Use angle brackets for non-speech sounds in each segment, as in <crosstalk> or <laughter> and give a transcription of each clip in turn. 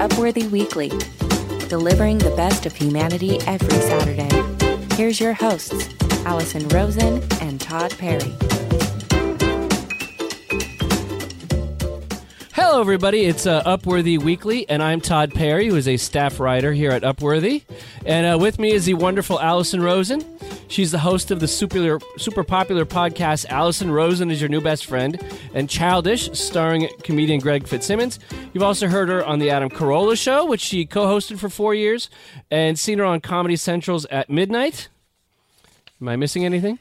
Upworthy Weekly, delivering the best of humanity every Saturday. Here's your hosts, Alison Rosen and Tod Perry. Hello, everybody. It's uh, Upworthy Weekly, and I'm Tod Perry, who is a staff writer here at Upworthy. And uh, with me is the wonderful Alison Rosen. She's the host of the super, super popular podcast Alison Rosen is Your New Best Friend and Childish, starring comedian Greg Fitzsimmons. You've also heard her on The Adam Carolla Show, which she co hosted for four years, and seen her on Comedy Central's At Midnight. Am I missing anything?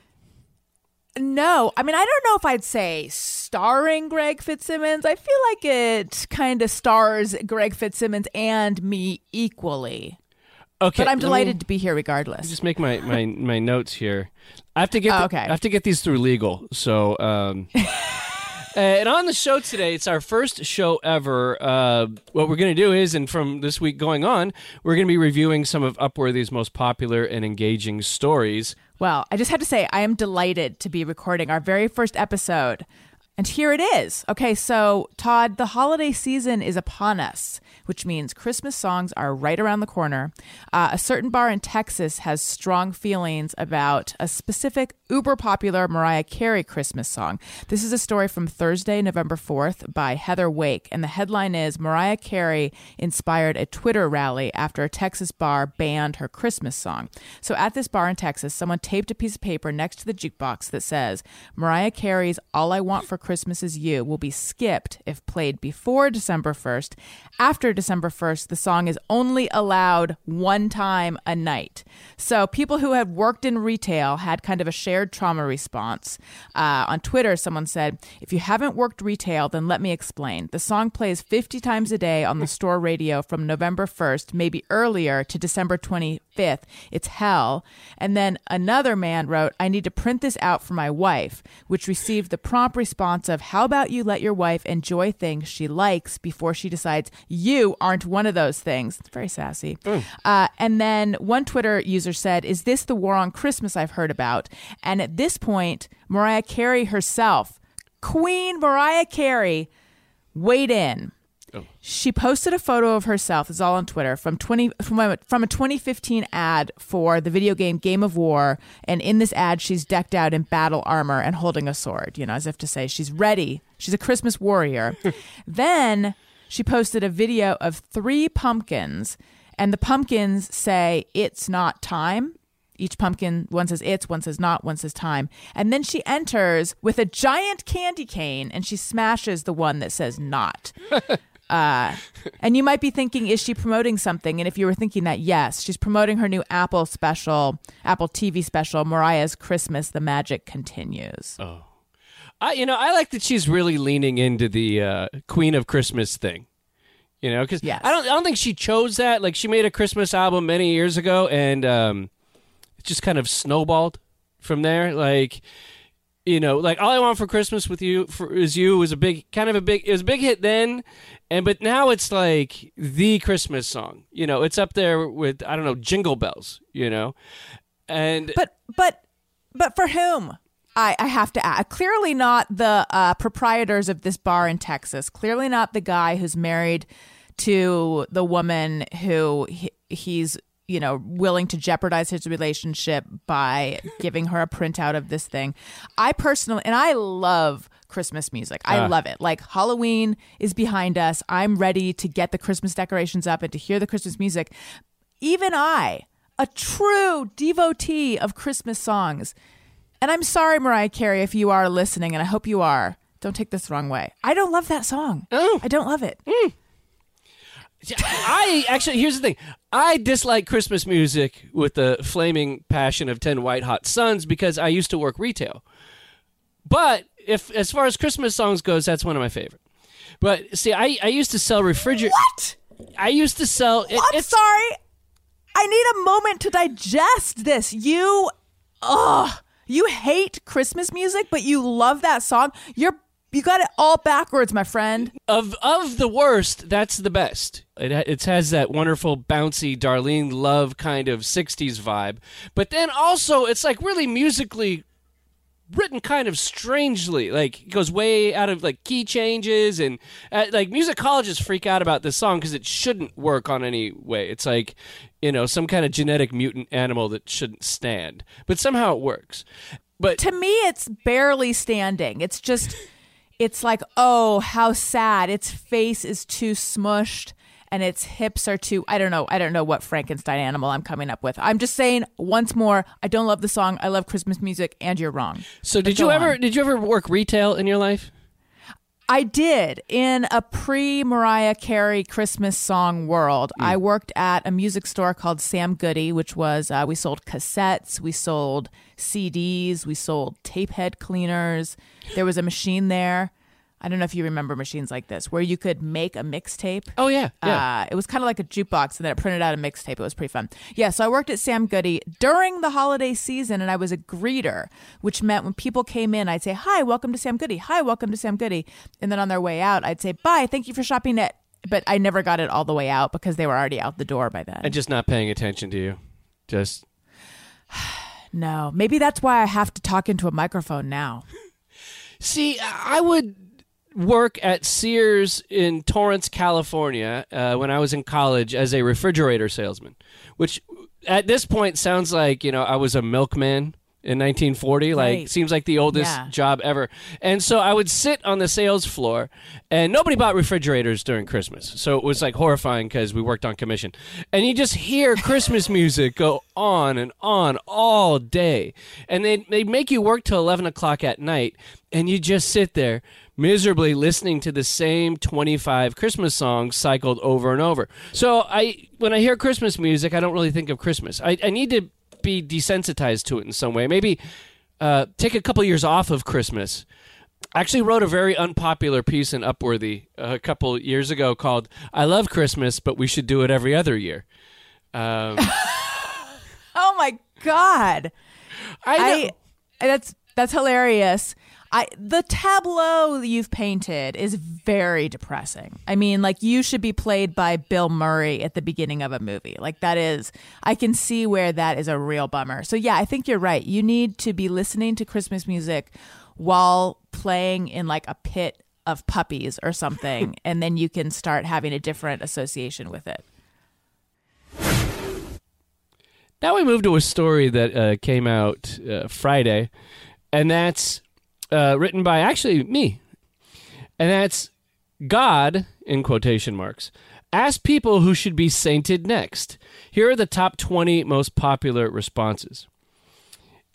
No, I mean I don't know if I'd say starring Greg Fitzsimmons. I feel like it kind of stars Greg Fitzsimmons and me equally. Okay, But I'm delighted me to be here regardless. just make my, my, my notes here. I have to get Oh, okay. I have to get these through legal. So um, <laughs> and on the show today, it's our first show ever. Uh, what we're going to do is, and from this week going on, we're going to be reviewing some of Upworthy's most popular and engaging stories. Well, I just have to say, I am delighted to be recording our very first episode. And here it is. Okay, so Tod, the holiday season is upon us, which means Christmas songs are right around the corner. Uh, a certain bar in Texas has strong feelings about a specific uber popular Mariah Carey Christmas song. This is a story from Thursday, November 4th by Heather Wake. And the headline is Mariah Carey inspired a Twitter rally after a Texas bar banned her Christmas song. So at this bar in Texas, someone taped a piece of paper next to the jukebox that says, Mariah Carey's All I Want for Christmas Is You will be skipped if played before December 1st. After December 1st, the song is only allowed one time a night. So people who had worked in retail had kind of a shared trauma response. Uh, on Twitter, someone said, If you haven't worked retail, then let me explain. The song plays 50 times a day on the store radio from November 1st, maybe earlier, to December 25th. It's hell. And then another man wrote, I need to print this out for my wife, which received the prompt response of, How about you let your wife enjoy things she likes before she decides you aren't one of those things? It's very sassy. Uh, and then one Twitter user said, Is this the war on Christmas I've heard about? And at this point, Mariah Carey herself, Queen Mariah Carey, weighed in. Oh. She posted a photo of herself. It's all on Twitter from twenty from a, from a 2015 ad for the video game Game of War, and in this ad, she's decked out in battle armor and holding a sword. You know, as if to say she's ready. She's a Christmas warrior. <laughs> then she posted a video of three pumpkins, and the pumpkins say "It's not time." Each pumpkin, one says it's, one says not, one says time. And then she enters with a giant candy cane and she smashes the one that says not. <laughs> Uh, and you might be thinking, is she promoting something? And if you were thinking that, yes, she's promoting her new Apple special, Apple TV special, Mariah's Christmas, The Magic Continues. Oh, I, you know, I like that she's really leaning into the uh, Queen of Christmas thing. You know, because Yes. I don't, I don't think she chose that. Like, she made a Christmas album many years ago, and um, it just kind of snowballed from there. Like, you know, like all I want for Christmas with you for, is you was a big, kind of a big, it was a big hit then, and but now it's like the Christmas song. You know, it's up there with I don't know, Jingle Bells. You know, and But, but, but for whom? I, I have to add. Clearly not the uh, proprietors of this bar in Texas. Clearly not the guy who's married to the woman who he, he's you know willing to jeopardize his relationship by giving her a printout of this thing. I personally, and I love Christmas music. I Ah. love it. Like Halloween is behind us. I'm ready to get the Christmas decorations up and to hear the Christmas music. Even I, a true devotee of Christmas songs, and I'm sorry, Mariah Carey, if you are listening, and I hope you are. Don't take this the wrong way. I don't love that song. Oh. I don't love it. I actually here's the thing. I dislike Christmas music with the flaming passion of ten white hot suns because I used to work retail. But if as far as Christmas songs goes, that's one of my favorite. But see, I, I used to sell refrigerator. What? I used to sell. It, I'm sorry. I need a moment to digest this. You, ugh, you hate Christmas music, but you love that song. You're you got it all backwards, my friend. of of the worst, that's the best. It it has that wonderful bouncy Darlene Love kind of '60s vibe, but then also it's like really musically written kind of strangely. Like it goes way out of like key changes and uh, like musicologists freak out about this song because it shouldn't work on any way. It's like you know some kind of genetic mutant animal that shouldn't stand, but somehow it works. But to me, it's barely standing. It's just, it's like, oh, how sad. Its face is too smushed and its hips are too I don't know I don't know what Frankenstein animal I'm coming up with. I'm just saying once more I don't love the song. I love Christmas music and you're wrong. So did you ever on. did you ever work retail in your life? I did in a pre Mariah Carey Christmas song world. Mm. I worked at a music store called Sam Goody, which was uh, we sold cassettes, we sold CDs, we sold tape head cleaners. There was a machine there I don't know if you remember machines like this where you could make a mixtape. Oh yeah, yeah. Uh, it was kind of like a jukebox, and then it printed out a mixtape. It was pretty fun. Yeah, so I worked at Sam Goody during the holiday season, and I was a greeter, which meant when people came in, I'd say, "Hi, welcome to Sam Goody." Hi, welcome to Sam Goody, and then on their way out, I'd say, "Bye, thank you for shopping at." But I never got it all the way out because they were already out the door by then. And just not paying attention to you, just. <sighs> no, maybe that's why I have to talk into a microphone now. See, I would work at Sears in Torrance, California, uh, when I was in college as a refrigerator salesman, which at this point sounds like you know I was a milkman in 1940 like seems like the oldest yeah. job ever and so i would sit on the sales floor and nobody bought refrigerators during christmas so it was like horrifying because we worked on commission and you just hear christmas <laughs> music go on and on all day and they they make you work till 11 o'clock at night and you just sit there miserably listening to the same 25 Christmas songs cycled over and over. So I when I hear Christmas music, I don't really think of Christmas. I, I need to be desensitized to it in some way. Maybe uh, take a couple years off of Christmas. I actually wrote a very unpopular piece in Upworthy a couple years ago called "I love Christmas, but we should do it every other year." Um, <laughs> oh my god! I, I that's that's hilarious. I the tableau you've painted is very depressing. I mean, like you should be played by Bill Murray at the beginning of a movie. Like that is I can see where that is a real bummer. So yeah, I think you're right. You need to be listening to Christmas music while playing in like a pit of puppies or something <laughs> and then you can start having a different association with it. Now we move to a story that uh, came out uh, Friday, and that's uh, written by actually me, and that's God in quotation marks. Ask people who should be sainted next. Here are the top 20 most popular responses.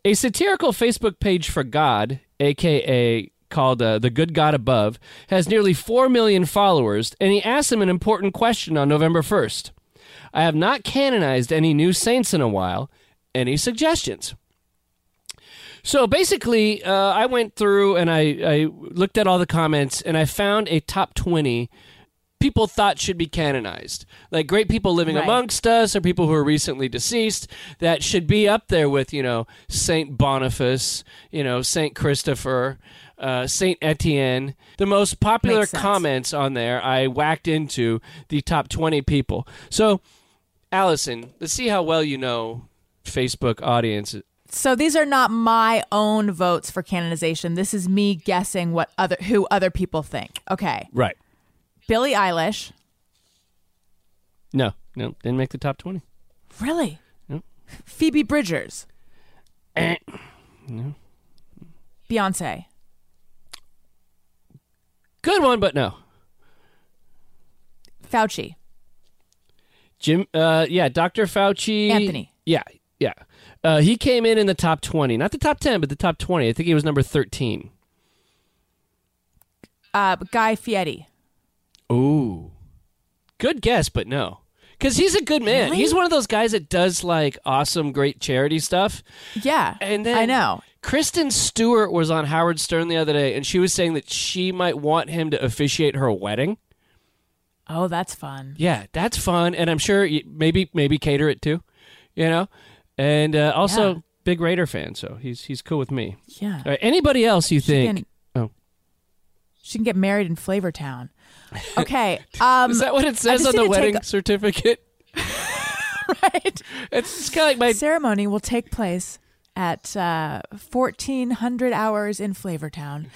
A satirical Facebook page for God, aka called uh, The Good God Above, has nearly 4 million followers, and he asked them an important question on November 1st. I have not canonized any new saints in a while. Any suggestions? So basically, uh, I went through and I, I looked at all the comments and I found a top 20 people thought should be canonized. Like great people living right. amongst us or people who are recently deceased that should be up there with, you know, Saint Boniface, you know, Saint Christopher, uh, Saint Etienne. The most popular comments on there, I whacked into the top 20 people. So, Alison, let's see how well you know Facebook audience so these are not my own votes for canonization. This is me guessing what other who other people think. Okay. Right. Billie Eilish. No, no, didn't make the top twenty. Really? No. Phoebe Bridgers. Eh. <clears throat> No. Beyonce. Good one, but no. Fauci. Jim. Uh, yeah, Dr. Fauci. Anthony. Yeah, yeah. Uh, he came in in the top 20. Not the top 10, but the top 20. I think he was number 13. Uh, Guy Fieri. Ooh. Good guess, but no. Because he's a good man. Really? He's one of those guys that does like awesome, great charity stuff. Yeah. And then I know. Kristen Stewart was on Howard Stern the other day, and she was saying that she might want him to officiate her wedding. Oh, that's fun. Yeah, that's fun, and I'm sure maybe maybe cater it too. You know, and uh, also yeah. big Raider fan, so he's he's cool with me. Yeah. Right, anybody else you she think? Can, oh, she can get married in Flavortown. <laughs> Okay. Um, Is that what it says on the wedding certificate? <laughs> <laughs> right. It's, it's kind of like my ceremony will take place at uh, 1400 hours in Flavortown.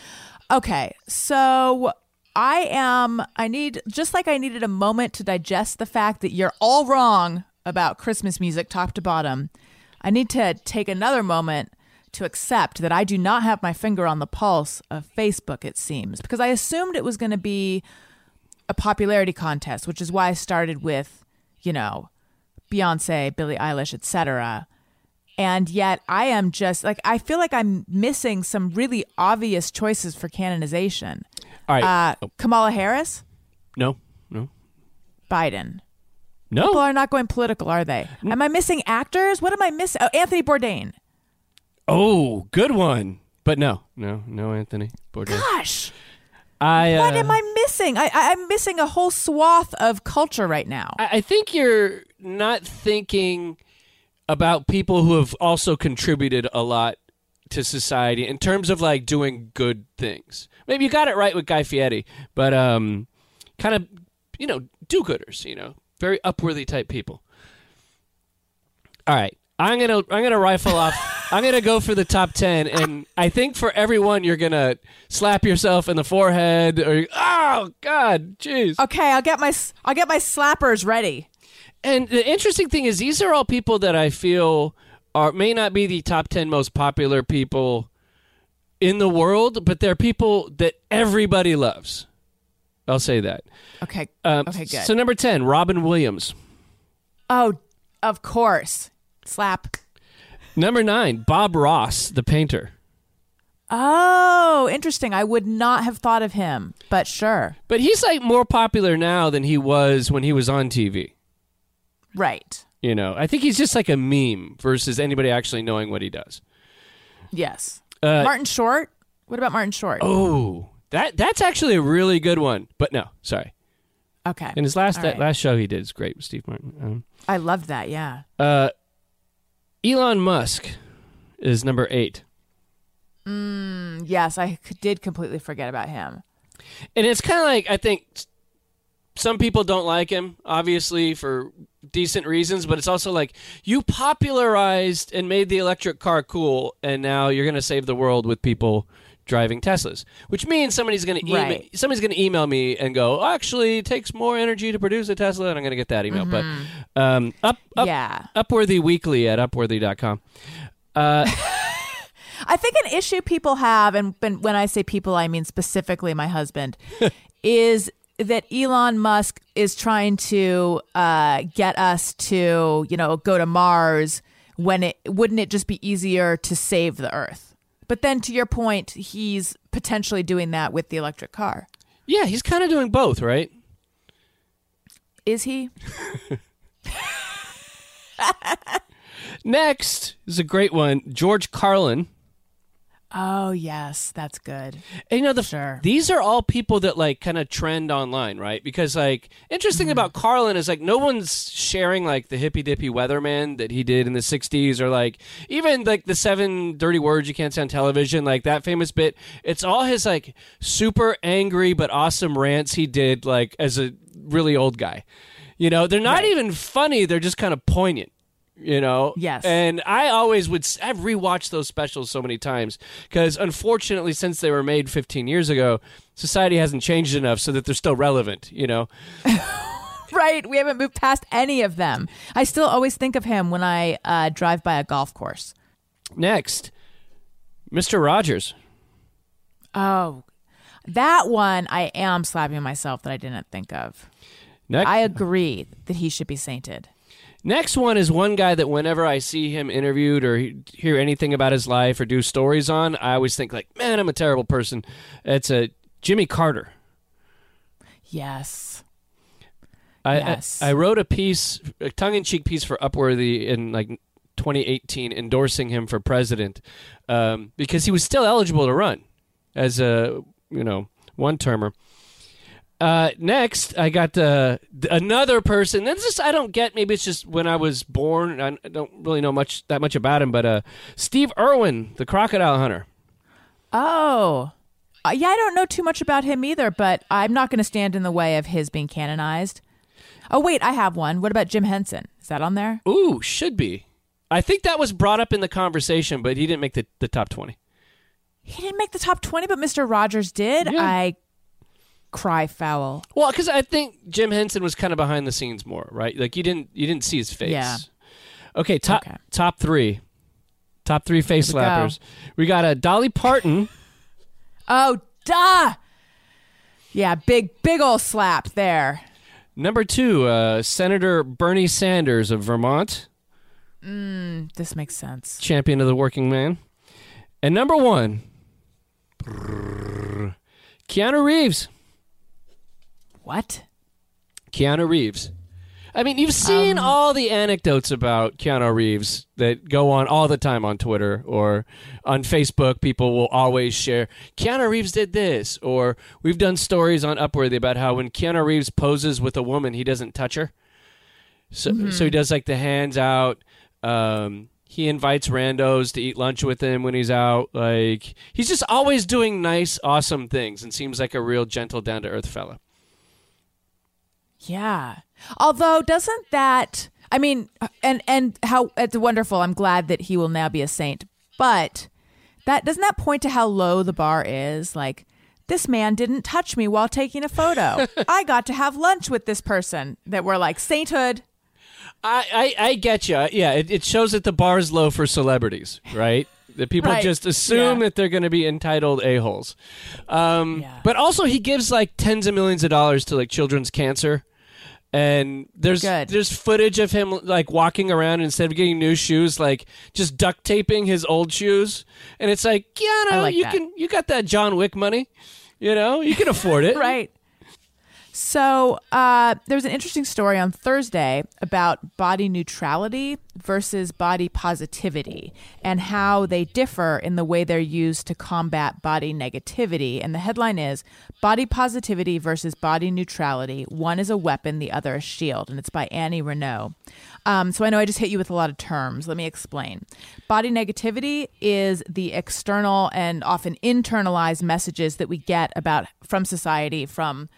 Okay, so I am, I need, just like I needed a moment to digest the fact that you're all wrong about Christmas music top to bottom, I need to take another moment to accept that I do not have my finger on the pulse of Facebook, it seems, because I assumed it was going to be a popularity contest, which is why I started with, you know, Beyonce, Billie Eilish, etc. And yet I am just like I feel like I'm missing some really obvious choices for canonization. All right. Uh, Kamala Harris, no, no, Biden. No. People are not going political, are they? Am I missing actors? What am I missing? Oh, Anthony Bourdain. Oh, good one. But no, no, no, Anthony Bourdain. Gosh, I, uh, what am I missing? I, I'm missing a whole swath of culture right now. I I think you're not thinking about people who have also contributed a lot to society in terms of like doing good things. Maybe you got it right with Guy Fieri, but um, kind of, you know, do-gooders. You know, very upworthy type people. All right, I'm gonna I'm gonna rifle off. <laughs> I'm gonna go for the top ten, and I think for everyone you're gonna slap yourself in the forehead or oh god, jeez. okay, I'll get my I'll get my slappers ready. And the interesting thing is, these are all people that I feel are may not be the top ten most popular people in the world, but they're people that everybody loves. I'll say that. Okay. Um, okay, good. So number ten, Robin Williams. oh, of course. Slap. Number nine, Bob Ross, the painter. Oh, interesting. I would not have thought of him, but sure. But he's like more popular now than he was when he was on TV. Right. You know, I think he's just like a meme versus anybody actually knowing what he does. Yes. Uh, Martin Short? What about Martin Short? Oh, that that's actually a really good one. But no, sorry. okay. And his last that right. last show he did is great with Steve Martin. Um, I love that, yeah. uh, Elon Musk is number eight, Mm, Yes, I did completely forget about him. and it's kind of like I think some people don't like him, obviously for decent reasons, but it's also like you popularized and made the electric car cool, and now you're going to save the world with people driving Teslas, which means somebody's going to email Right. somebody's going to email me and go, actually, it takes more energy to produce a Tesla, and I'm going to get that email. But um, up, up yeah. Upworthy Weekly at upworthy.com. Uh, <laughs> <laughs> I think an issue people have, and when, when I say people, I mean specifically my husband, <laughs> is that Elon Musk is trying to uh, get us to, you know, go to Mars when it wouldn't it just be easier to save the Earth? But then, to your point, he's potentially doing that with the electric car. yeah, he's kind of doing both, right? Is he? <laughs> Next is a great one, George Carlin. Oh yes, that's good. And, you know, the Sure. these are all people that like kind of trend online, right? Because like interesting Mm-hmm. about Carlin is like no one's sharing like the hippy dippy weatherman that he did in the '60s, or like even like the seven dirty words you can't say on television, like that famous bit. It's all his like super angry but awesome rants he did like as a really old guy. You know, they're not Right. even funny; they're just kind of poignant. You know, Yes. and I always would. I've rewatched those specials so many times because, unfortunately, since they were made 15 years ago, society hasn't changed enough so that they're still relevant. You know, <laughs> Right, we haven't moved past any of them. I still always think of him when I uh, drive by a golf course. next, Mr. Rogers. Oh, that one I am slapping myself that I didn't think of. Next, I agree that he should be sainted. Next one is one guy that whenever I see him interviewed or hear anything about his life or do stories on, I always think like, man, I'm a terrible person. It's a Jimmy Carter. Yes. I, Yes. I, I wrote a piece, a tongue-in-cheek piece for Upworthy in like 2018, endorsing him for president um, because he was still eligible to run as a you know one-termer. Uh, next, I got uh, another person. This is I don't get. Maybe it's just when I was born. I don't really know much that much about him. But uh, Steve Irwin, the crocodile hunter. Oh. Uh, yeah, I don't know too much about him either, but I'm not going to stand in the way of his being canonized. Oh, wait, I have one. What about Jim Henson? Is that on there? Ooh, should be. I think that was brought up in the conversation, but he didn't make the, the top 20. He didn't make the top 20, but Mr. Rogers did. Yeah. I cry foul. Well, because I think Jim Henson was kind of behind the scenes more, right? Like you didn't you didn't see his face. Yeah. Okay, top Okay. top three, top three face we go. slappers. We got a Dolly Parton. <laughs> Oh, duh. Yeah, big, big old slap there. Number two, uh, Senator Bernie Sanders of Vermont, This makes sense. champion of the working man. And number one, Keanu Reeves. What? Keanu Reeves. I mean, you've seen Um, all the anecdotes about Keanu Reeves that go on all the time on Twitter or on Facebook. People will always share, Keanu Reeves did this. Or we've done stories on Upworthy about how when Keanu Reeves poses with a woman, he doesn't touch her. So, Mm-hmm. so he does like the hands out. Um, he invites randos to eat lunch with him when he's out. Like, he's just always doing nice, awesome things and seems like a real gentle, down to earth fella. Yeah. Although, doesn't that? I mean, and and how it's wonderful. I'm glad that he will now be a saint. But that doesn't that point to how low the bar is? Like, this man didn't touch me while taking a photo. <laughs> I got to have lunch with this person. That we're like sainthood. I, I, I get you. Yeah, it, it shows that the bar is low for celebrities, right? That people Right. just assume Yeah. that they're going to be entitled a-holes. Um, Yeah. But also, he gives like tens of millions of dollars to like children's cancer. And there's Good. there's footage of him like walking around instead of getting new shoes, like just duct taping his old shoes. And it's like, yeah, no, like you that. can you got that John Wick money, you know, you can afford it, <laughs> right. So uh, there's an interesting story on Thursday about body neutrality versus body positivity and how they differ in the way they're used to combat body negativity. And the headline is Body Positivity versus Body Neutrality. One is a weapon, the other a shield. And it's by Annie Reneau. Um, so I know I just hit you with a lot of terms. Let me explain. Body negativity is the external and often internalized messages that we get about from society, from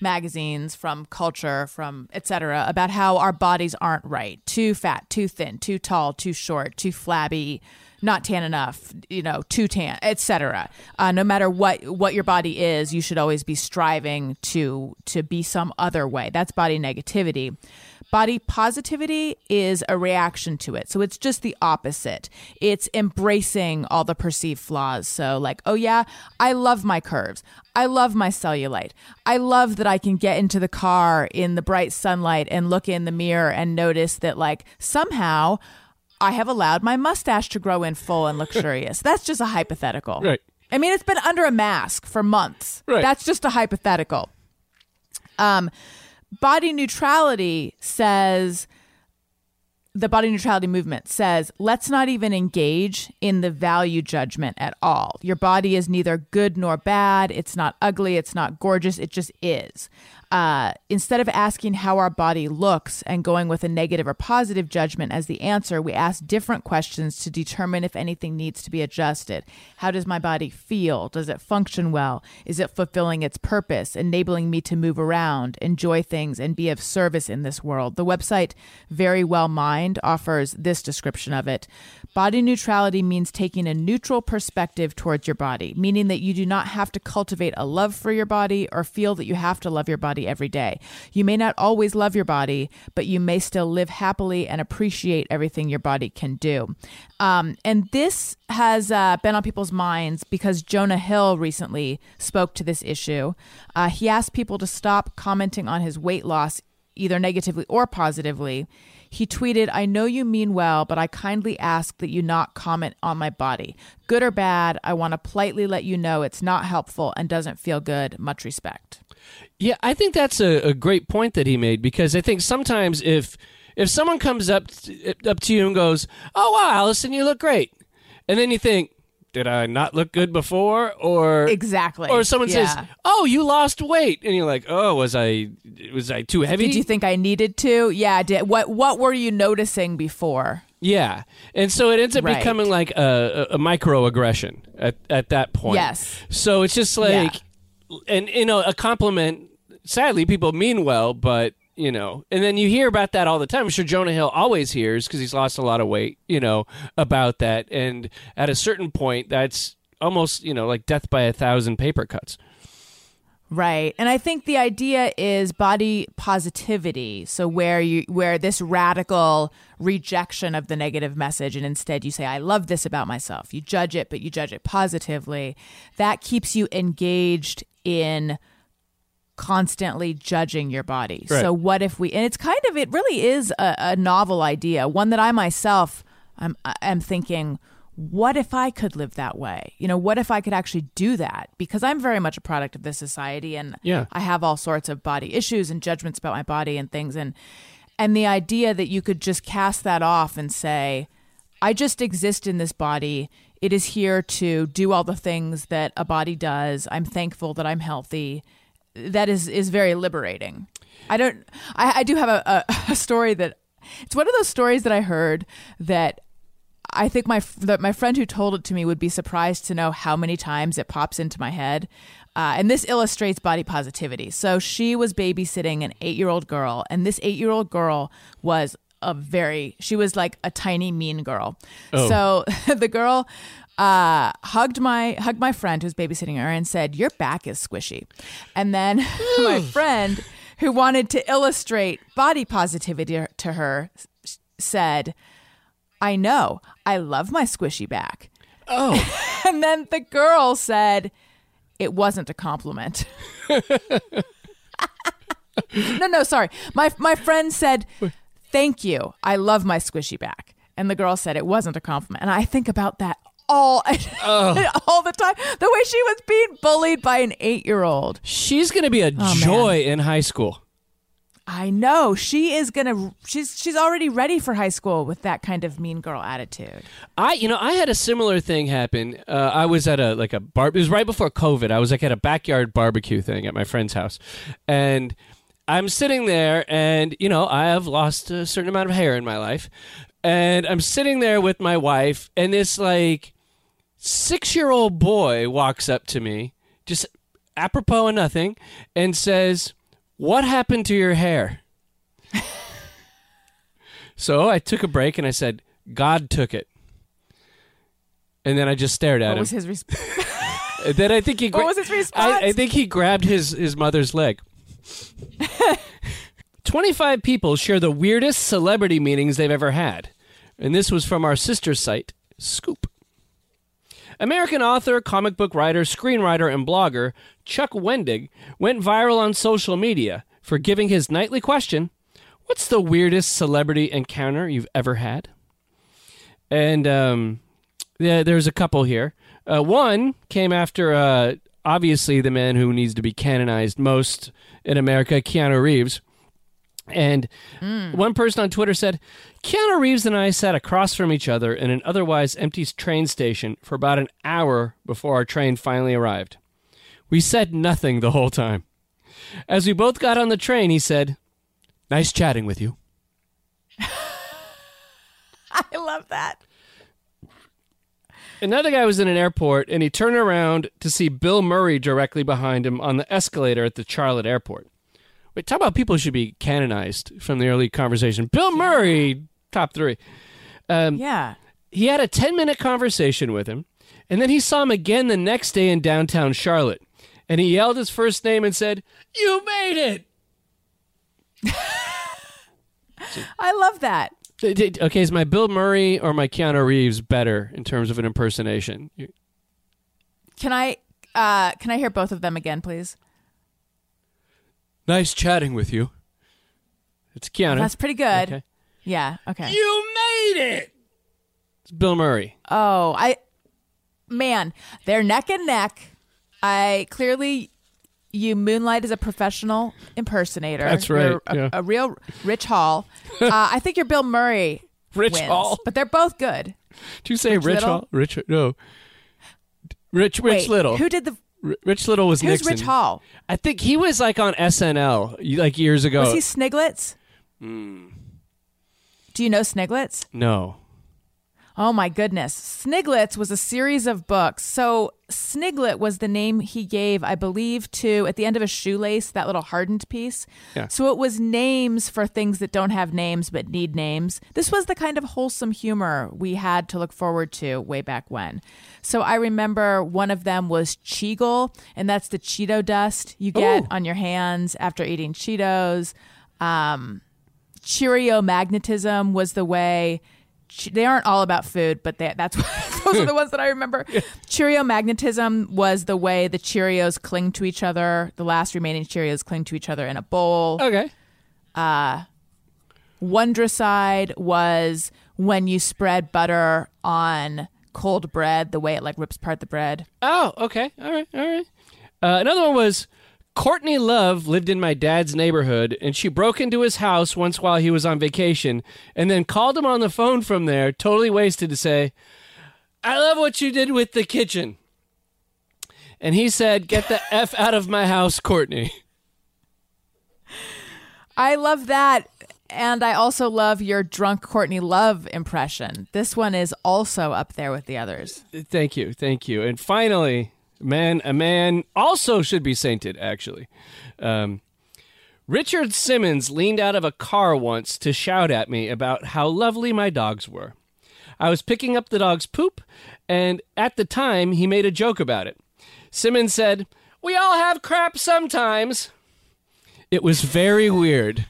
magazines, from culture, from etc. about how our bodies aren't right. Too fat, too thin, too tall, too short, too flabby, not tan enough, you know, too tan, etc. Uh, no matter what what your body is, you should always be striving to to be some other way. That's body negativity. Body positivity is a reaction to it. So it's just the opposite. It's embracing all the perceived flaws. So, like, oh, yeah, I love my curves. I love my cellulite. I love that I can get into the car in the bright sunlight and look in the mirror and notice that, like, somehow I have allowed my mustache to grow in full and <laughs> luxurious. That's just a hypothetical. Right. I mean, it's been under a mask for months. Right. That's just a hypothetical. Um, body neutrality says the body neutrality movement says let's not even engage in the value judgment at all. Your body is neither good nor bad. It's not ugly. It's not gorgeous. It just is. Uh, instead of asking how our body looks and going with a negative or positive judgment as the answer, we ask different questions to determine if anything needs to be adjusted. How does my body feel? Does it function well? Is it fulfilling its purpose, enabling me to move around, enjoy things, and be of service in this world? The website Verywell Mind offers this description of it. Body neutrality means taking a neutral perspective towards your body, meaning that you do not have to cultivate a love for your body or feel that you have to love your body every day. You may not always love your body, but you may still live happily and appreciate everything your body can do. Um, and this has uh, been on people's minds because Jonah Hill recently spoke to this issue. Uh, he asked people to stop commenting on his weight loss, either negatively or positively. He tweeted, I know you mean well, but I kindly ask that you not comment on my body. Good or bad, I want to politely let you know it's not helpful and doesn't feel good. Much respect. Yeah, I think that's a, a great point that he made because I think sometimes if if someone comes up up to you and goes, "Oh wow, Alison, you look great," and then you think, "Did I not look good before?" or Exactly. or someone says, "Oh, you lost weight," and you're like, "Oh, was I was I too heavy?" Did you think I needed to? Yeah. Did what? What were you noticing before? yeah, and so it ends up Right. becoming like a, a, a microaggression at at that point. Yes. So it's just like, Yeah. and you know, a compliment. Sadly, people mean well, but you know. And then you hear about that all the time. I'm sure Jonah Hill always hears because he's lost a lot of weight, you know, about that. And at a certain point, that's almost, you know, like death by a thousand paper cuts. Right. And I think the idea is body positivity. So where you where this radical rejection of the negative message and instead you say I love this about myself. You judge it but you judge it positively. That keeps you engaged in constantly judging your body. Right. So what if we and it's kind of it really is a, a novel idea, one that I myself I'm I'm thinking what if I could live that way? You know, what if I could actually do that? Because I'm very much a product of this society and Yeah. I have all sorts of body issues and judgments about my body and things and and the idea that you could just cast that off and say I just exist in this body. It is here to do all the things that a body does. I'm thankful that I'm healthy. That is is very liberating. I don't. I, I do have a, a, a story that it's one of those stories that I heard that I think my that my friend who told it to me would be surprised to know how many times it pops into my head. Uh, and this illustrates body positivity. So she was babysitting an eight year old girl, and this eight year old girl was a very she was like a tiny mean girl. Oh. So <laughs> the girl uh, hugged my hugged my friend who's babysitting her and said, "Your back is squishy," and then <laughs> my friend who wanted to illustrate body positivity to her said. I know. I love my squishy back. Oh, <laughs> And then the girl said it wasn't a compliment. <laughs> no, no, sorry. My my friend said, "Thank you. I love my squishy back." And the girl said it wasn't a compliment. And I think about that all <laughs> all the time. The way she was being bullied by an 8-year-old. she's going to be a man. joy in high school. I know. She is going to she's she's already ready for high school with that kind of mean girl attitude. I, you know, I had a similar thing happen. Uh, I was at a like a bar. It was right before COVID. I was like at a backyard barbecue thing at my friend's house, and I'm sitting there, and you know, I have lost a certain amount of hair in my life, and I'm sitting there with my wife, and this like six year old boy walks up to me, just apropos of nothing, and says, "What happened to your hair?" <laughs> so I took a break and I said, "God took it." And then I just stared at What him. was his response? <laughs> <laughs> Then I think he. What was his response? I, I think he grabbed his his mother's leg. Twenty-five people share the weirdest celebrity meetings they've ever had, and this was from our sister site, Scoop. American author, comic book writer, screenwriter, and blogger Chuck Wendig went viral on social media for giving his nightly question: "What's the weirdest celebrity encounter you've ever had?" And um, yeah, there's a couple here. Uh, one came after uh, obviously the man who needs to be canonized most in America, Keanu Reeves. And hmm. one person on Twitter said, Keanu Reeves and I sat across from each other in an otherwise empty train station for about an hour before our train finally arrived. We said nothing the whole time. As we both got on the train, he said, Nice chatting with you. <laughs> I love that. Another guy was in an airport and he turned around to see Bill Murray directly behind him on the escalator at the Charlotte airport. Talk about people who should be canonized from the early conversation. Bill Murray, top three. Um, Yeah. He had a 10 minute conversation with him, and then he saw him again the next day in downtown Charlotte. And he yelled his first name and said, You made it! <laughs> I love that. Okay, is my Bill Murray or my Keanu Reeves better in terms of an impersonation? Can I uh can I hear both of them again, please? Nice chatting with you. It's Keanu. That's pretty good. Okay. Yeah, okay. You made it. It's Bill Murray. Oh, I man, they're neck and neck. I clearly you moonlight as a professional impersonator. That's right, You're a, yeah. a real Rich Hall. <laughs> uh, I think you're Bill Murray. Rich wins, Hall. but they're both good. Did you say Rich, Little? Hall? Rich no. Rich Rich Wait, Little. Who did the? Rich Little was Who's Nixon. Rich Hall? I think he was like on SNL like years ago. Was he Sniglets? Hmm. Do you know Sniglets? no. Oh my goodness. Sniglets was a series of books. So Sniglet was the name he gave, I believe, to at the end of a shoelace, that little hardened piece. Yeah. So it was names for things that don't have names but need names. This was the kind of wholesome humor we had to look forward to way back when. So I remember one of them was Cheegle, and that's the Cheeto dust you get Ooh. on your hands after eating Cheetos. Um, Cheerio magnetism was the way. They aren't all about food, but they, that's <laughs> those are the ones that I remember. <laughs> Cheerio magnetism was the way the Cheerios cling to each other. The last remaining Cheerios cling to each other in a bowl. Okay. Wondricide was when you spread butter on cold bread, the way it like rips apart the bread. Oh, okay. All right. All right. Uh, another one was Courtney Love lived in my dad's neighborhood, and she broke into his house once while he was on vacation, and then called him on the phone from there, totally wasted, to say, "I love what you did with the kitchen." And he said, "Get the <laughs> f out of my house, Courtney." I love that. And I also love your drunk Courtney Love impression. This one is also up there with the others. Thank you, thank you. And finally, man, a man also should be sainted. Actually, um, Richard Simmons leaned out of a car once to shout at me about how lovely my dogs were. I was picking up the dog's poop, and at the time, he made a joke about it. Simmons said, "We all have crap sometimes." It was very weird.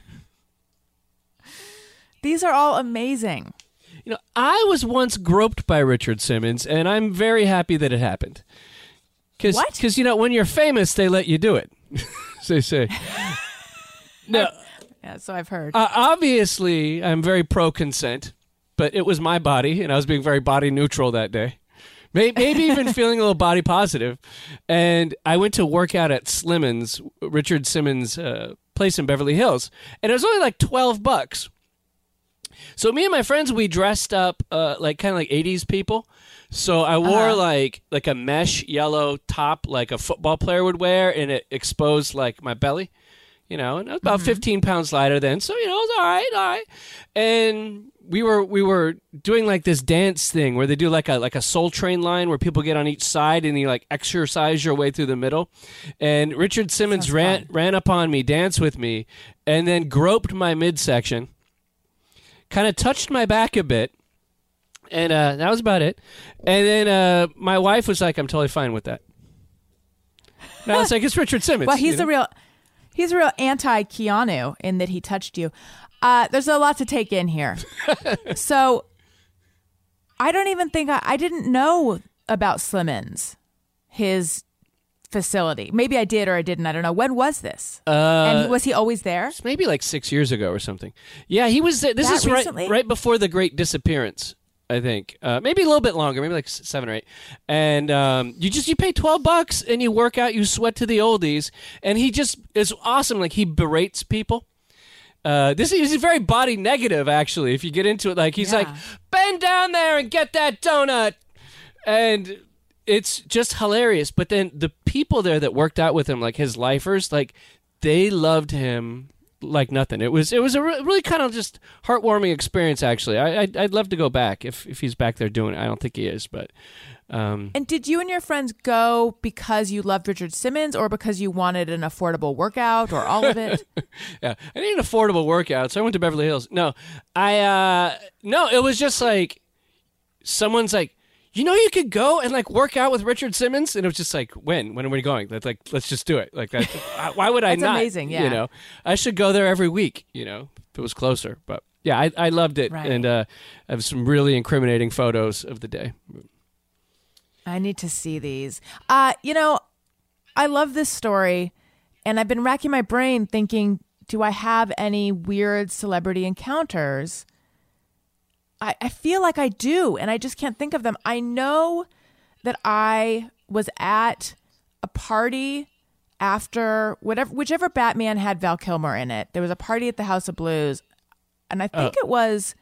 These are all amazing. You know, I was once groped by Richard Simmons, and I'm very happy that it happened. Cause, What? Because you know, when you're famous, they let you do it. <laughs> they say. <laughs> no, Yeah, so I've heard. uh, obviously, I'm very pro consent, but it was my body, and I was being very body neutral that day. May- Maybe even <laughs> feeling a little body positive. And I went to work out at Slimmons, Richard Simmons' uh, place in Beverly Hills, and it was only like 12 bucks. So me and my friends, we dressed up uh, like kind of like '80s people. So I wore Uh-huh. like like a mesh yellow top, like a football player would wear, and it exposed like my belly. You know, and I was about 15 pounds lighter then, so you know it was all right, all right. And we were we were doing like this dance thing where they do like a like a soul train line where people get on each side and you like exercise your way through the middle. And Richard Simmons Sounds ran fun. ran up on me, danced with me, and then groped my midsection kind of touched my back a bit, and uh, that was about it. And then uh, my wife was like, "I'm totally fine with that." And I was like, "It's Richard Simmons." well, he's you know? a real he's a real anti Keanu in that he touched you. Uh, there's a lot to take in here. <laughs> so I don't even think I, I didn't know about Slimmons, his facility. Maybe I did or I didn't. I don't know. When was this? Uh, and was he always there? Maybe like six years ago or something. Yeah, he was. This That is right right before the Great Disappearance. I think uh, maybe a little bit longer, maybe like seven or eight. And um, you just you pay twelve bucks and you work out, you sweat to the oldies, and he just is awesome. Like he berates people. Uh, this is very body negative actually. If you get into it, like he's Yeah. like, bend down there and get that donut, and it's just hilarious. But then the people there that worked out with him, like his lifers, like they loved him like nothing. It was it was a re- really kind of just heartwarming experience. Actually, I I'd, I'd love to go back if if he's back there doing it. I don't think he is, but um, And did you and your friends go because you loved Richard Simmons or because you wanted an affordable workout or all of it? <laughs> yeah, I need an affordable workout, so I went to Beverly Hills. No, I uh no, it was just like someone's like. You know, you could go and like work out with Richard Simmons, and it was just like, when? When are we going? That's like, let's just do it. Like that. <laughs> why would I not? amazing, yeah. You know, I should go there every week. You know, if it was closer. But yeah, I, I loved it, Right. and uh, I have some really incriminating photos of the day. I need to see these. Uh, you know, I love this story, and I've been racking my brain thinking, do I have any weird celebrity encounters? I, I feel like I do, and I just can't think of them. I know that I was at a party after whatever whichever Batman had Val Kilmer in it. There was a party at the House of Blues, and I think oh. it was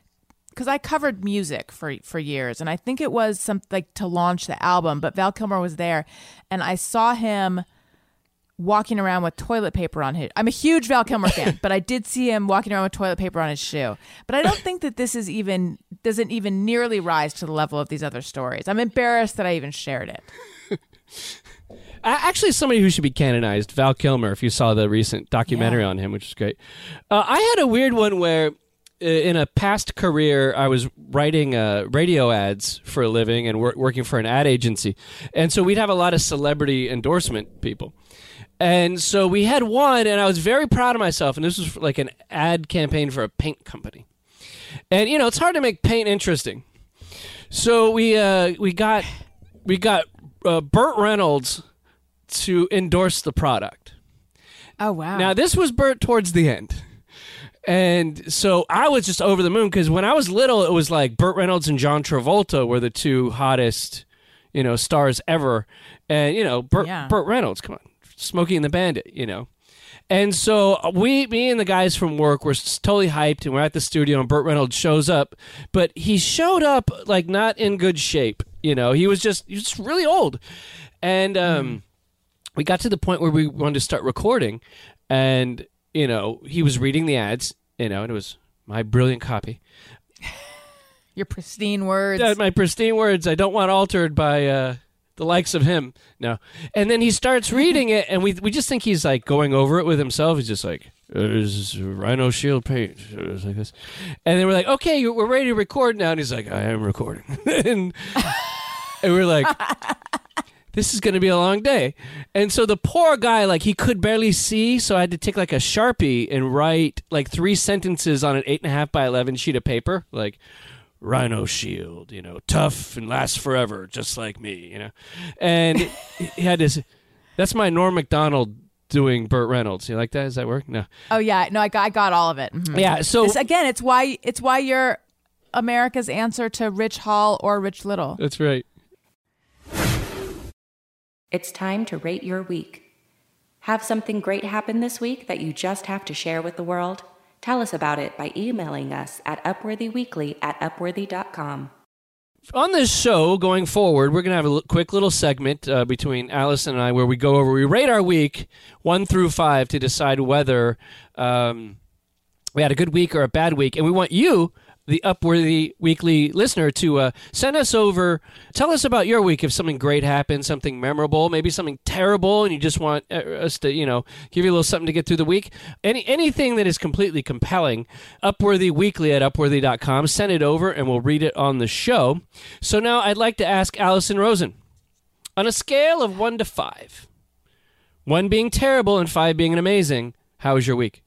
because I covered music for for years, and I think it was something like to launch the album. But Val Kilmer was there, and I saw him walking around with toilet paper on his. I'm a huge Val Kilmer fan, <laughs> but I did see him walking around with toilet paper on his shoe. But I don't think that this is even doesn't even nearly rise to the level of these other stories. I'm embarrassed that I even shared it. Actually, somebody who should be canonized, Val Kilmer. If you saw the recent documentary Yeah. on him, which is great. Uh, I had a weird one where, uh, in a past career, I was writing uh, radio ads for a living and wor- working for an ad agency, and so we'd have a lot of celebrity endorsement people. And so we had one, and I was very proud of myself. And this was like an ad campaign for a paint company. And you know, it's hard to make paint interesting. So we uh, we got we got uh, Burt Reynolds to endorse the product. Oh wow! Now this was Burt towards the end. And so I was just over the moon because when I was little, it was like Burt Reynolds and John Travolta were the two hottest, you know, stars ever. And you know, Burt, Yeah. Burt Reynolds, come on, Smokey and the Bandit, you know. And so uh, we, me and the guys from work were totally hyped, and we're at the studio, and Burt Reynolds shows up, but he showed up like not in good shape. You know, he was just he was just really old, and um, we got to the point where we wanted to start recording, and you know he was reading the ads, you know, and it was my brilliant copy, <laughs> Your pristine words. My pristine words. I don't want altered by uh, the likes of him. No, and then he starts <laughs> reading it, and we we just think he's like going over it with himself. He's just like. "Uh, This is Rhino Shield paint. It's like this, and then we're like, "Okay, we're ready to record now." And he's like, "I am recording," <laughs> and, and we're like, <laughs> this is going to be a long day. And so the poor guy, like, he could barely see. So I had to take like a Sharpie and write like three sentences on an eight and a half by 11 sheet of paper. Like, Rhino Shield, you know, tough and lasts forever, just like me, you know. And he <laughs> had this. That's my Norm Macdonald doing Burt Reynolds. You like that? Does that work? No. oh yeah, no, I got, I got all of it. Mhm. Yeah. So This- again, it's why it's why you're America's answer to Rich Hall or Rich Little. that's right. It's time to rate your week. Have something great happen this week that you just have to share with the world? Tell us about it by emailing us at upworthyweekly at upworthy.com. on this show going forward, we're going to have a quick little segment uh, between Alison and I where we go over, we rate our week one through five to decide whether um, we had a good week or a bad week. And we want you, the Upworthy Weekly listener, to uh, send us over, tell us about your week if something great happened, something memorable, maybe something terrible, and you just want uh, us to, you know, give you a little something to get through the week. Any Anything that is completely compelling, Upworthy Weekly at upworthy.com, send it over and we'll read it on the show. So now I'd like to ask Alison Rosen, on a scale of one to five, one being terrible and five being amazing, how was your week?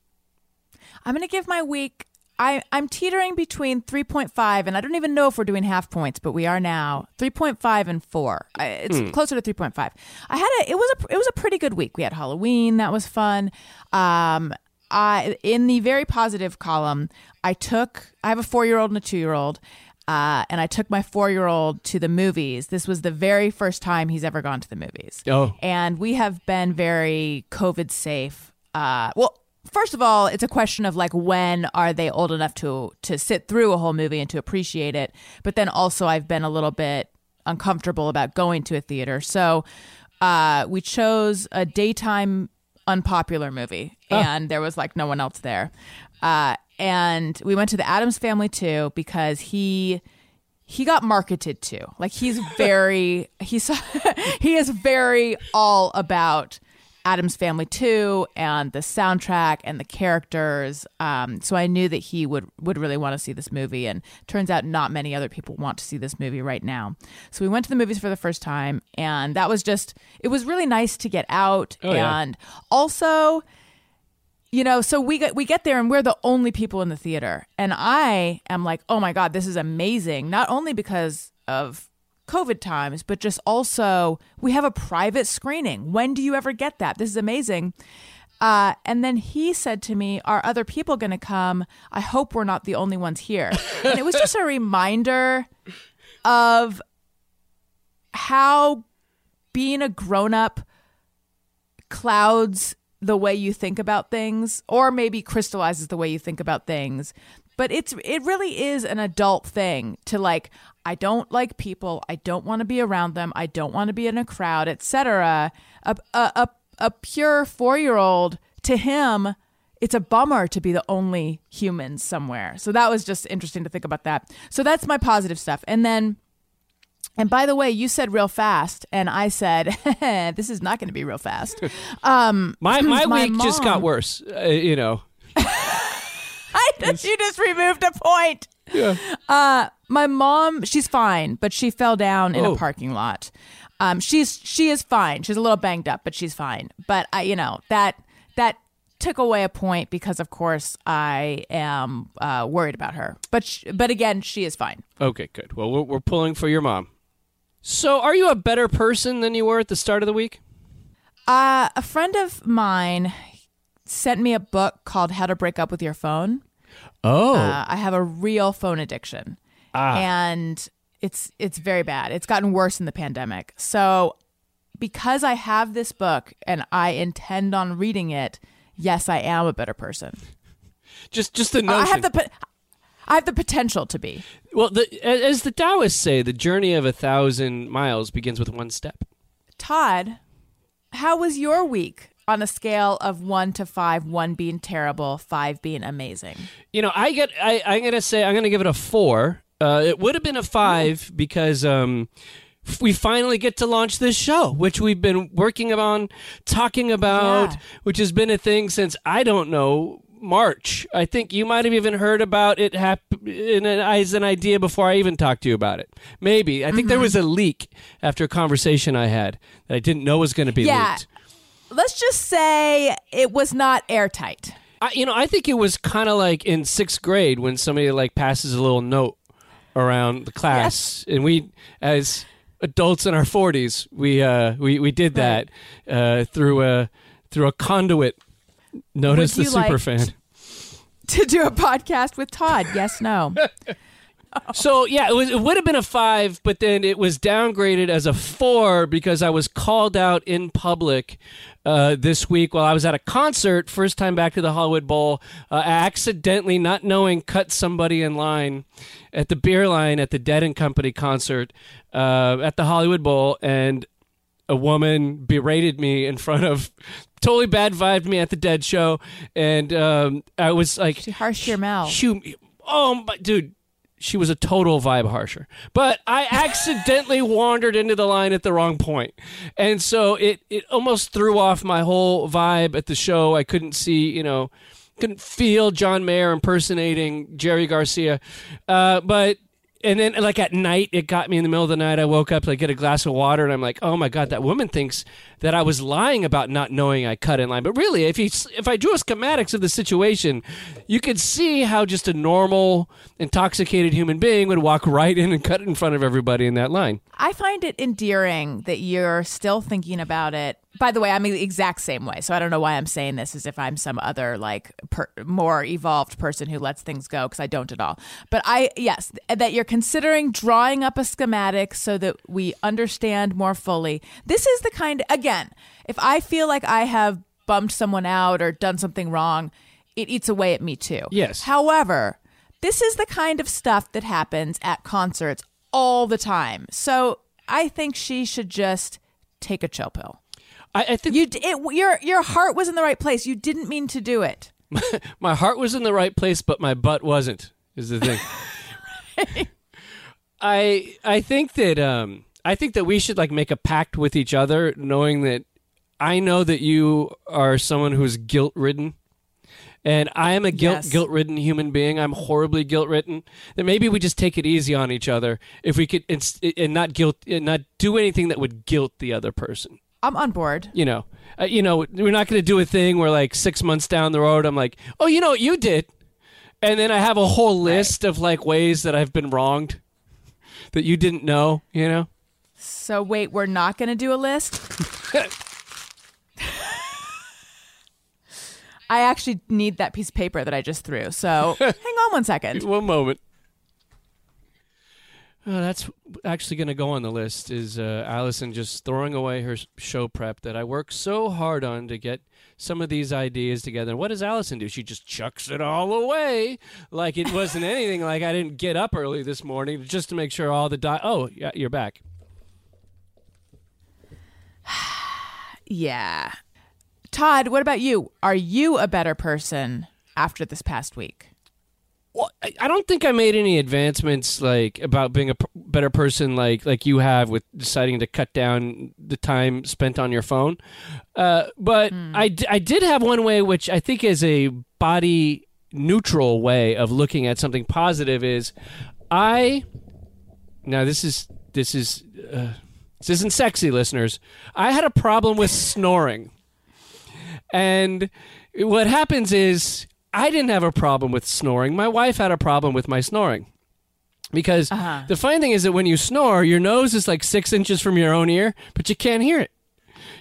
I'm going to give my week. I, I'm teetering between 3.5 and I don't even know if we're doing half points, but we are now 3.5 and four. I, it's closer to 3.5. I had a it was a it was a pretty good week. We had Halloween that was fun. Um, I in the very positive column, I took I have a four year old and a two year old. Uh, and I took my four year old to the movies. This was the very first time he's ever gone to the movies Oh, and we have been very COVID safe. Uh, well, first of all, it's a question of like when are they old enough to to sit through a whole movie and to appreciate it. But then also, I've been a little bit uncomfortable about going to a theater, so uh, we chose a daytime unpopular movie, and there was like no one else there. Uh, and we went to the Addams Family too because he he got marketed to. Like he's <laughs> very he's <laughs> he is very all about Addams Family 2 and the soundtrack and the characters. Um, so I knew that he would would really want to see this movie and turns out not many other people want to see this movie right now. So we went to the movies for the first time and that was just it was really nice to get out Oh, yeah. and also you know so we get we get there and we're the only people in the theater and i am like oh my god this is amazing not only because of covid times but just also we have a private screening. When do you ever get that? This is amazing. Uh, and then he said to me are other people going to come? I hope we're not the only ones here. <laughs> And it was just a reminder of how being a grown-up clouds the way you think about things or maybe crystallizes the way you think about things. But it's it really is an adult thing to like i don't like people i don't want to be around them i don't want to be in a crowd etc a, a, a a pure four year old, to him, it's a bummer to be the only human somewhere. So that was just interesting to think about that. So that's my positive stuff. And then, and by the way, you said real fast, and I said, <laughs> this is not going to be real fast. <laughs> Um, My my, <clears throat> my week just got worse. Uh, you know. <laughs> I just, you just removed a point. Yeah. Uh, my mom, she's fine, but she fell down in Oh. a parking lot. Um, she's she is fine. She's a little banged up, but she's fine. But I, you know, that that took away a point because, of course, I am uh, worried about her. But sh- but again, she is fine. Okay, good. Well, we're, we're pulling for your mom. So, are you a better person than you were at the start of the week? Uh, a friend of mine sent me a book called How to Break Up with Your Phone. Oh, Uh, I have a real phone addiction, Ah. and it's it's very bad. It's gotten worse in the pandemic. So, because I have this book and I intend on reading it, yes, I am a better person. just just the Uh, I have the I have the potential to be. well, the, as the Taoists say, the journey of a thousand miles begins with one step. Tod, how was your week on a scale of one to five? One being terrible, five being amazing. You know, I get. I, I'm gonna say I'm gonna give it a four. Uh, it would have been a five because um, we finally get to launch this show, which we've been working on, talking about, Yeah. which has been a thing since I don't know March. I think you might have even heard about it hap- in an, as an idea before I even talked to you about it. Maybe I think there was a leak after a conversation I had that I didn't know was going to be Yeah. leaked. Let's just say it was not airtight. I, you know, I think it was kind of like in sixth grade when somebody like passes a little note around the class, and we, as adults in our forties, we uh, we we did that uh, through a through a conduit. Notice the you like- super fan. To do a podcast with Tod? Yes, no. <laughs> So yeah, it was. It would have been a five, but then it was downgraded as a four because I was called out in public uh, this week while I was at a concert. First time back to the Hollywood Bowl. Uh, I accidentally, not knowing, cut somebody in line at the beer line at the Dead and Company concert uh, at the Hollywood Bowl, and a woman berated me in front of. Totally bad vibed me at the Dead show, and um, I was like, She harshed your mouth. Oh my dude, she was a total vibe harsher. But I accidentally <laughs> wandered into the line at the wrong point, and so it it almost threw off my whole vibe at the show. I couldn't see, you know, couldn't feel John Mayer impersonating Jerry Garcia, uh, but. And then, like at night, it got me in the middle of the night. I woke up to get a glass of water, and I'm like, "Oh my god, that woman thinks that I was lying about not knowing I cut in line." But really, if you if I drew a schematics of the situation, you could see how just a normal, intoxicated human being would walk <laughs> right in and cut in front of everybody in that line. I find it endearing that you're still thinking about it. By the way, I'm the exact same way, so I don't know why I'm saying this as if I'm some other like per, more evolved person who lets things go because I don't at all. But I yes, that you're considering drawing up a schematic so that we understand more fully. This is the kind again, if I feel like I have bummed someone out or done something wrong, it eats away at me too. Yes. However, this is the kind of stuff that happens at concerts all the time. So I think she should just take a chill pill. I, I think You, it, your your heart was in the right place. You didn't mean to do it. <laughs> my heart was in the right place, but my butt wasn't. Is the thing. <laughs> <laughs> I I think that um I think that we should like make a pact with each other, knowing that I know that you are someone who's guilt ridden. And I am a guilt Yes. guilt ridden human being. I'm horribly guilt ridden. That maybe we just take it easy on each other if we could and, and not guilt and not do anything that would guilt the other person I'm on board. you know, uh, you know, we're not going to do a thing where like six months down the road, I'm like, oh, you know what you did, and then I have a whole list of like ways that I've been wronged that you didn't know, you know. So wait, we're not going to do a list. <laughs> I actually need that piece of paper that I just threw. So <laughs> hang on one second. One moment. That's actually going to go on the list. Is uh, Alison just throwing away her show prep that I worked so hard on to get some of these ideas together? What does Alison do? She just chucks it all away like it wasn't anything. Like I didn't get up early this morning just to make sure all the di- oh yeah you're back. <sighs> Yeah. Tod, what about you? Are you a better person after this past week? Well, I don't think I made any advancements like about being a p- better person like like you have with deciding to cut down the time spent on your phone. Uh, but I, d- I did have one way which I think is a body neutral way of looking at something positive is I now this is this is uh, this isn't sexy listeners. I had a problem with snoring. And what happens is I didn't have a problem with snoring. My wife had a problem with my snoring. Because the funny thing is that when you snore, your nose is like six inches from your own ear, but you can't hear it.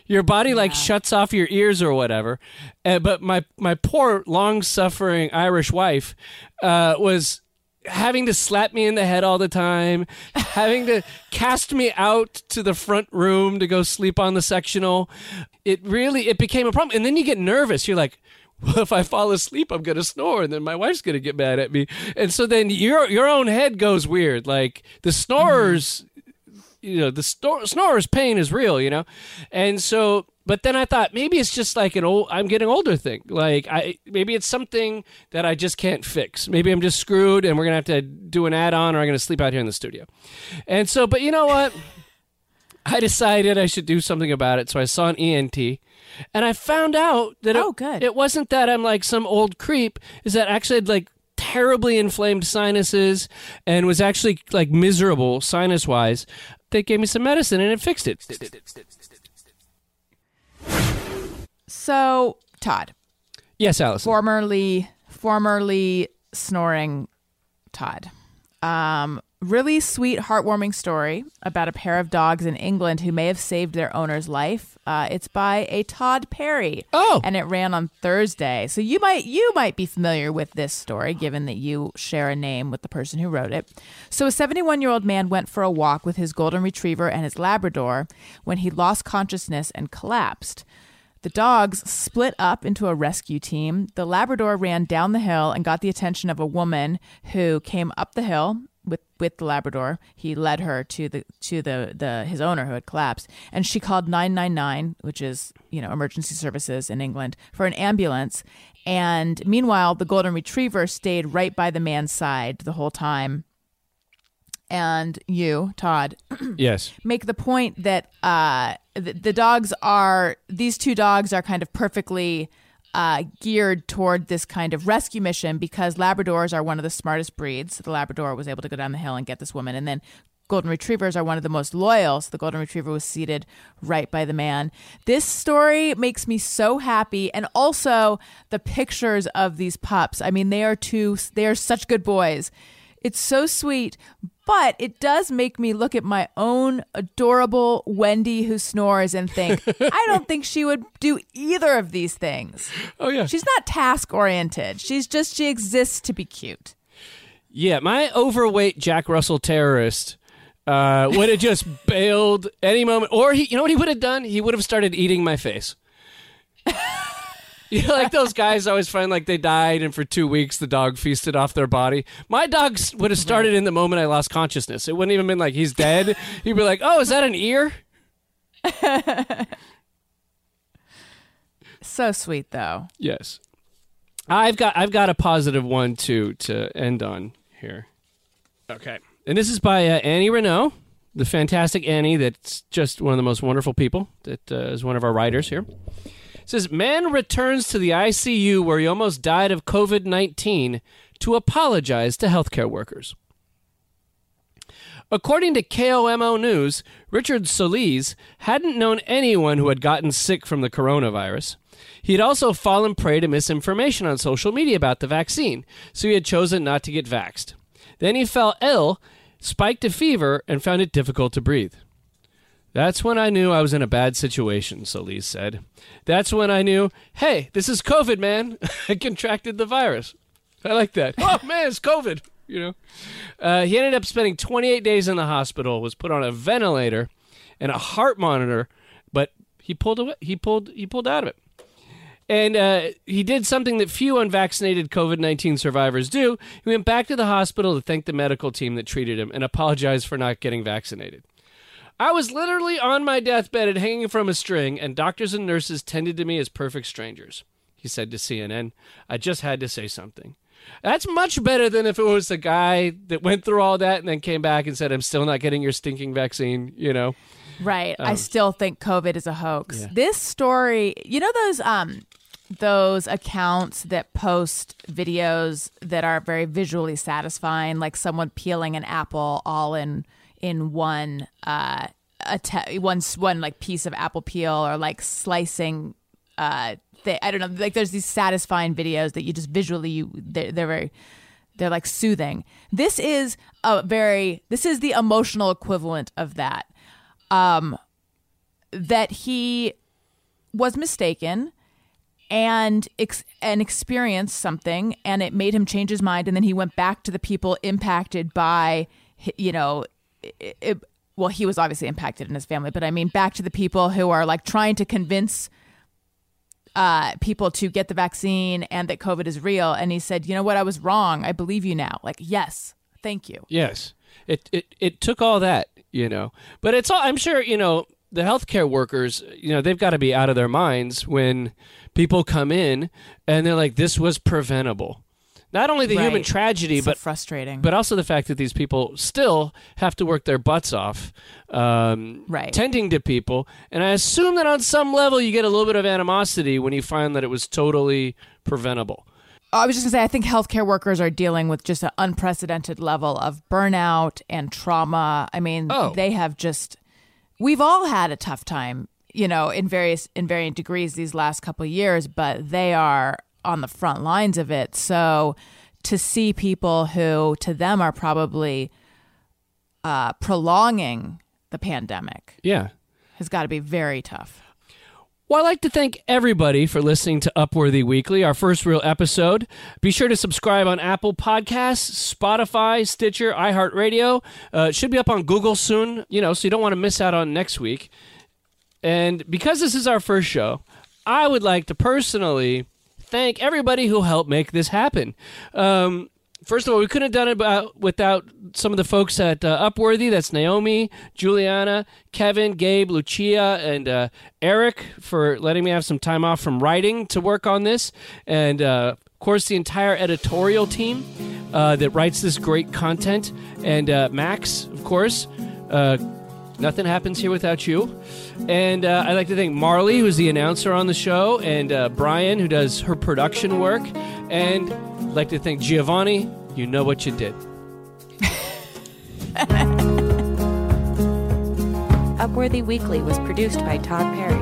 Your body like shuts off your ears or whatever. Uh, but my my poor long suffering Irish wife uh, was having to slap me in the head all the time, having to cast me out to the front room to go sleep on the sectional. It really it became a problem. And then you get nervous. You're like, well, if I fall asleep, I'm gonna snore, and then my wife's gonna get mad at me. And so then your your own head goes weird. Like the snorers, you know, the snor- snorer's pain is real, you know. And so, but then I thought maybe it's just like an old I'm getting older thing. Like I maybe it's something that I just can't fix. Maybe I'm just screwed, and we're gonna have to do an add on, or I'm gonna sleep out here in the studio. And so, but you know what? I decided I should do something about it. So I saw an ENT, and I found out that Oh, it, good. it wasn't that I'm like some old creep. Is that actually had like terribly inflamed sinuses and was actually like miserable sinus wise. They gave me some medicine and it fixed it. So, Tod, Yes, Alison. formerly formerly snoring Tod. Um, really sweet, heartwarming story about a pair of dogs in England who may have saved their owner's life. Uh, it's by a Tod Perry. Oh. and it ran on Thursday. So you might you might be familiar with this story, given that you share a name with the person who wrote it. So a 71 year old man went for a walk with his golden retriever and his Labrador when he lost consciousness and collapsed. The dogs split up into a rescue team. The Labrador ran down the hill and got the attention of a woman who came up the hill with with the Labrador. He led her to the to the the his owner who had collapsed, and she called nine nine nine, which is you know emergency services in England, for an ambulance. And meanwhile, the golden retriever stayed right by the man's side the whole time. And you, Tod, <clears throat> yes. make the point that uh, the, the dogs are these two dogs are kind of perfectly uh, geared toward this kind of rescue mission because Labradors are one of the smartest breeds. The Labrador was able to go down the hill and get this woman, and then Golden Retrievers are one of the most loyal. So the Golden Retriever was seated right by the man. This story makes me so happy, and also the pictures of these pups. I mean, they are two. They are such good boys. It's so sweet, but it does make me look at my own adorable Wendy who snores and think, <laughs> I don't think she would do either of these things. Oh yeah. She's not task oriented. She's just, she exists to be cute. Yeah, my overweight Jack Russell terrorist uh, would have just <laughs> bailed any moment, or he, you know what he would have done? He would have started eating my face. <laughs> You know, like those guys always find like they died, and for two weeks the dog feasted off their body. My dog would have started in the moment I lost consciousness. It wouldn't even been like he's dead. <laughs> He'd be like, "Oh, is that an ear?" <laughs> So sweet, though. Yes. I've got I've got a positive one too to end on here. Okay. And this is by uh, Annie Reneau, the fantastic Annie that's just one of the most wonderful people that uh, is one of our writers here. Says man returns to the ICU where he almost died of COVID-19 to apologize to healthcare workers. According to KOMO News, Richard Solis hadn't known anyone who had gotten sick from the coronavirus. He had also fallen prey to misinformation on social media about the vaccine, so he had chosen not to get vaxxed. Then he fell ill, spiked a fever, and found it difficult to breathe. That's when I knew I was in a bad situation, Solis said. That's when I knew, hey, this is COVID, man. <laughs> I contracted the virus. I like that. <laughs> Oh, man, it's COVID. You know, uh, he ended up spending 28 days in the hospital, was put on a ventilator and a heart monitor, but he pulled away. He pulled. He pulled out of it. And uh, he did something that few unvaccinated COVID 19 survivors do. He went back to the hospital to thank the medical team that treated him and apologize for not getting vaccinated. I was literally on my deathbed and hanging from a string, and doctors and nurses tended to me as perfect strangers. He said to CNN, I just had to say something. That's much better than if it was a guy that went through all that and then came back and said, I'm still not getting your stinking vaccine, you know? Right. I still think COVID is a hoax. Yeah. This story, you know those um those accounts that post videos that are very visually satisfying, like someone peeling an apple all in in one uh a te- one one like piece of apple peel or like slicing uh th- I don't know like there's these satisfying videos that you just visually you they're, they're very they're like soothing. This is a very this is the emotional equivalent of that. Um that he was mistaken and ex- and experienced something and it made him change his mind and then he went back to the people impacted by you know it, it, well he was obviously impacted in his family but i mean back to the people who are like trying to convince uh, people to get the vaccine and that covid is real and he said you know what i was wrong i believe you now like yes thank you Yes. It, it it took all that, you know. But it's all I'm sure, you know, the healthcare workers, you know, they've got to be out of their minds when people come in and they're like this was preventable. Not only the human tragedy, so but frustrating but also the fact that these people still have to work their butts off um, Right. tending to people and i assume that on some level you get a little bit of animosity when you find that it was totally preventable I was just gonna say, I think healthcare workers are dealing with just an unprecedented level of burnout and trauma. I mean, Oh. they have just. We've all had a tough time, you know, in various in varying degrees these last couple of years, but they are on the front lines of it. So to see people who, to them, are probably uh, prolonging the pandemic yeah has got to be very tough. Well, I'd like to thank everybody for listening to Upworthy Weekly, our first real episode. Be sure to subscribe on Apple Podcasts, Spotify, Stitcher, iHeartRadio. Uh, it should be up on Google soon, you know, so you don't want to miss out on next week. And because this is our first show, I would like to personally thank everybody who helped make this happen. Um, first of all, we couldn't have done it about, without some of the folks at uh, Upworthy. That's Naomi, Juliana, Kevin, Gabe, Lucia, and uh, Eric for letting me have some time off from writing to work on this. And uh, of course, the entire editorial team uh, that writes this great content. And uh, Max, of course. Nothing happens here without you. And uh, I'd like to thank Marley, who's the announcer on the show, and uh, Brian, who does her production work. And I'd like to thank Giovanni. You know what you did. <laughs> Upworthy Weekly was produced by Tod Perry.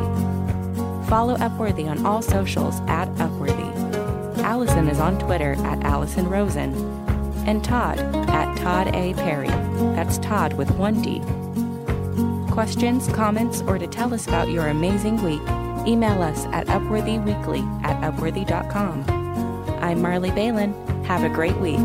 Follow Upworthy on all socials at Upworthy. Alison is on Twitter at Alison Rosen. And Tod at Tod A. Perry. That's Tod with one D. Questions, comments, or to tell us about your amazing week, email us at upworthyweekly at upworthy.com. I'm Marley Balin. Have a great week.